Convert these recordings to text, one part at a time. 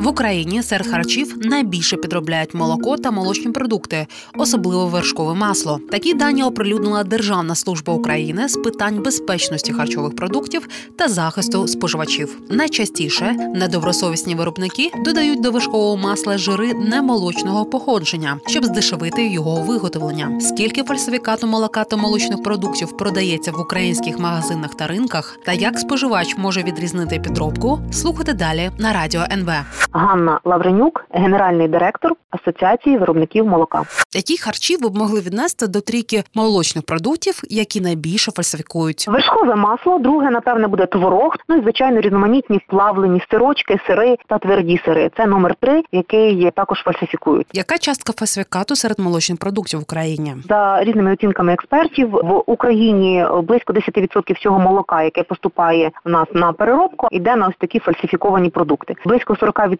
В Україні серед харчів найбільше підробляють молоко та молочні продукти, особливо вершкове масло. Такі дані оприлюднила Державна служба України з питань безпечності харчових продуктів та захисту споживачів. Найчастіше недобросовісні виробники додають до вершкового масла жири немолочного походження, щоб здешевити його виготовлення. Скільки фальсифікату молока та молочних продуктів продається в українських магазинах та ринках, та як споживач може відрізнити підробку, слухайте далі на радіо НВ. Ганна Лавренюк, генеральний директор Асоціації виробників молока. Які харчі ви б могли віднести до трійки молочних продуктів, які найбільше фальсифікують? Вершкове масло, друге, напевне, буде творог. Ну і звичайно різноманітні плавлені сирочки, сири та тверді сири. Це номер три, який також фальсифікують. Яка частка фальсифікату серед молочних продуктів в Україні? За різними оцінками експертів в Україні близько 10% всього молока, яке поступає в нас на переробку, йде на ось такі фальсифіковані продукти. Близько 40%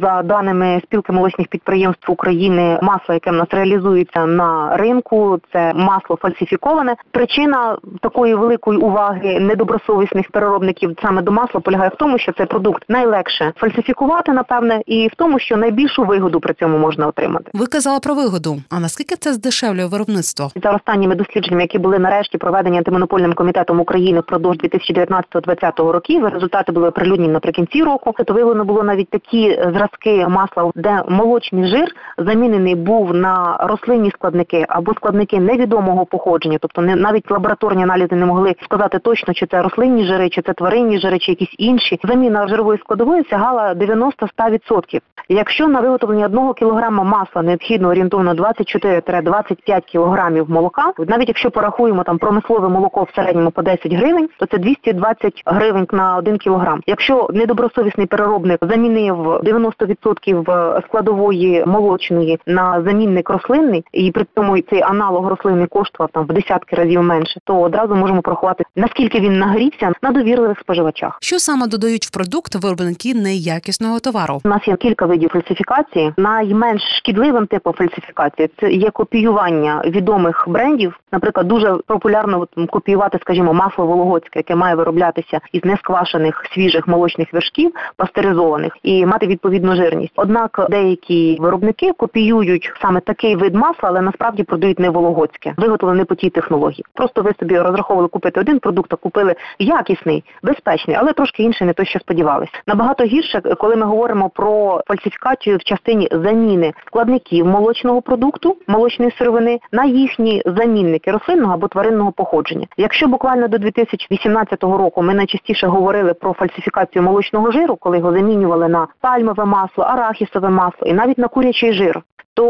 за даними спілки молочних підприємств України, масло, яке в нас реалізується на ринку, це масло фальсифіковане. Причина такої великої уваги недобросовісних переробників саме до масла полягає в тому, що цей продукт найлегше фальсифікувати, напевне, і в тому, що найбільшу вигоду при цьому можна отримати. Ви казали про вигоду. А наскільки це здешевлює виробництво? За останніми дослідженнями, які були нарешті проведені антимонопольним комітетом України впродовж 2019-2020 років, результати були оприлюднені наприкінці року. То виявлено було навіть такі зразки масла, де молочний жир замінений був на рослинні складники або складники невідомого походження, тобто навіть лабораторні аналізи не могли сказати точно, чи це рослинні жири, чи це тваринні жири, чи якісь інші. Заміна жирової складової сягала 90-100%. Якщо на виготовлення одного кілограма масла необхідно орієнтовно 24-25 кілограмів молока, навіть якщо порахуємо там промислове молоко в середньому по 10 гривень, то це 220 гривень на один кілограм. Якщо недобросовісний переробник замінив 90% складової молочної на замінник рослинний, і при цьому цей аналог рослинний коштував там в десятки разів менше, то одразу можемо порахувати наскільки він нагрівся на довірливих споживачах. Що саме додають в продукт виробники неякісного товару? У нас є кілька видів фальсифікації. Найменш шкідливим типом фальсифікації це є копіювання відомих брендів. Наприклад, дуже популярно копіювати, скажімо, масло Вологодське, яке має вироблятися із несквашених свіжих молочних вершків, пастеризованих, і мати відповідну жирність. Однак деякі виробники копіюють саме такий вид масла, але насправді продають не вологодське, виготовлене по тій технології. Просто ви собі розраховували купити один продукт, а купили якісний, безпечний, але трошки інший, не той, що сподівалися. Набагато гірше, коли ми говоримо про фальсифікацію в частині заміни складників молочного продукту, молочної сировини на їхні замінники рослинного або тваринного походження. Якщо буквально до 2018 року ми найчастіше говорили про фальсифікацію молочного жиру, коли його замінювали на пальмове масло, арахісове масло і навіть на курячий жир. То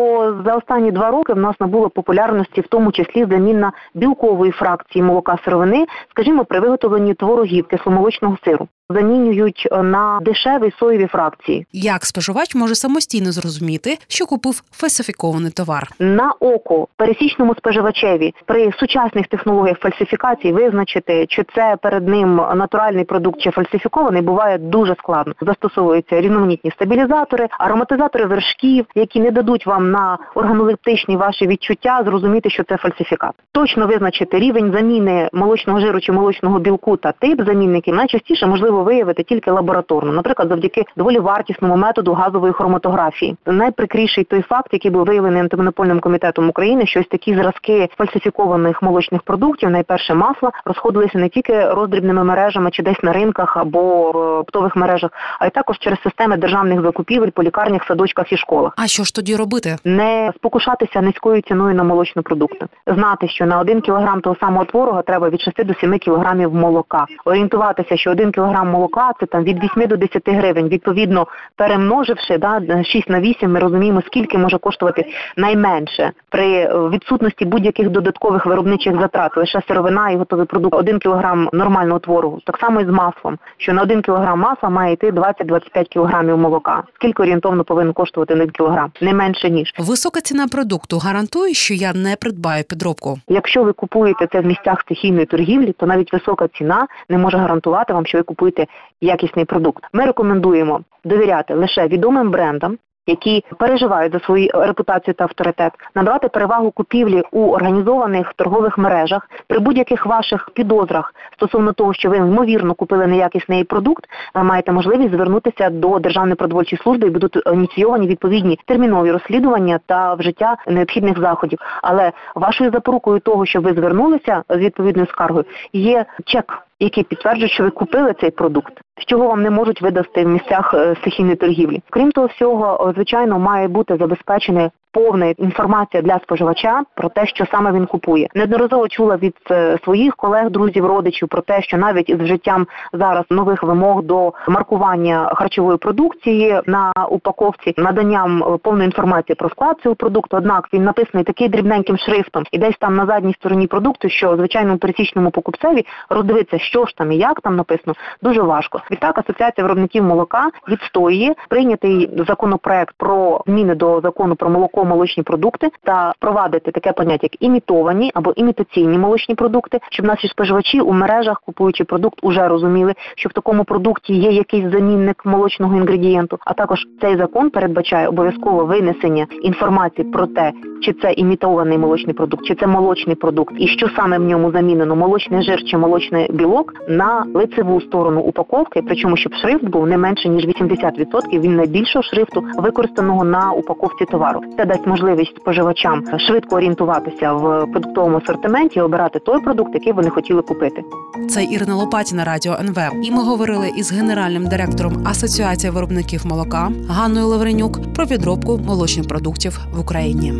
за останні два роки в нас набуло популярності, в тому числі замінна білкової фракції молока сировини, скажімо, при виготовленні творогів кисломолочного сиру. Замінюють на дешеві соєві фракції. Як споживач може самостійно зрозуміти, що купив фальсифікований товар? На око пересічному споживачеві при сучасних технологіях фальсифікації визначити, чи це перед ним натуральний продукт чи фальсифікований, буває дуже складно. Застосовуються різноманітні стабілізатори, ароматизатори вершків, які не дадуть вам на органолептичні ваші відчуття зрозуміти, що це фальсифікат. Точно визначити рівень заміни молочного жиру чи молочного білку та тип замінників найчастіше можливо виявити тільки лабораторно, наприклад, завдяки доволі вартісному методу газової хроматографії. Найприкріший той факт, який був виявлений антимонопольним комітетом України, що ось такі зразки фальсифікованих молочних продуктів, найперше масла, розходилися не тільки роздрібними мережами чи десь на ринках або в оптових мережах, а й також через системи державних закупівель по лікарнях, садочках і школах. А що ж тоді робити? Не спокушатися низькою ціною на молочні продукти, знати, що на один кілограм того самого творога треба від 6 до 7 кілограмів молока. Орієнтуватися, що один кілограм молока це там від 8 до 10 гривень. Відповідно, перемноживши да 6 на 8, ми розуміємо, скільки може коштувати найменше при відсутності будь-яких додаткових виробничих затрат. Лише сировина і готовий продукт. Один кілограм нормального творогу. Так само і з маслом, що на один кілограм масла має йти 20-25 кілограмів молока. Скільки орієнтовно повинен коштувати один кілограм? Не менше ніж висока ціна продукту гарантує, що я не придбаю підробку. Якщо ви купуєте це в місцях стихійної торгівлі, то навіть висока ціна не може гарантувати вам, що ви купуєте якісний продукт. Ми рекомендуємо довіряти лише відомим брендам, які переживають за свою репутацію та авторитет, надавати перевагу купівлі у організованих торгових мережах при будь-яких ваших підозрах стосовно того, що ви ймовірно купили неякісний продукт, ви маєте можливість звернутися до Державної продовольчої служби і будуть ініційовані відповідні термінові розслідування та вжиття необхідних заходів. Але вашою запорукою того, що ви звернулися з відповідною скаргою, є чек, який підтверджує, що ви купили цей продукт. Чого вам не можуть видасти в місцях е, стихійної торгівлі? Крім того всього, е, звичайно, має бути забезпечена повна інформація для споживача про те, що саме він купує. Неодноразово чула від е, своїх колег, друзів, родичів про те, що навіть із вжиттям зараз нових вимог до маркування харчової продукції на упаковці, наданням повної інформації про склад цього продукту, однак він написаний такий дрібненьким шрифтом, і десь там на задній стороні продукту, що звичайному пересічному покупцеві роздивитися, що ж там і як там написано, дуже важко. Відтак асоціація виробників молока відстоює прийнятий законопроект про зміни до закону про молоко молочні продукти та впровадити таке поняття, як імітовані або імітаційні молочні продукти, щоб наші споживачі у мережах, купуючи продукт, уже розуміли, що в такому продукті є якийсь замінник молочного інгредієнту. А також цей закон передбачає обов'язкове винесення інформації про те, чи це імітований молочний продукт, чи це молочний продукт, і що саме в ньому замінено молочний жир чи молочний білок на лицеву сторону упаковки, причому щоб шрифт був не менше ніж 80% він найбільшого шрифту використаного на упаковці товару. Це дасть можливість споживачам швидко орієнтуватися в продуктовому асортименті і обирати той продукт, який вони хотіли купити. Це Ірина Лопатіна, Радіо НВ. І ми говорили із генеральним директором Асоціації виробників молока Ганною Лавренюк про підробку молочних продуктів в Україні.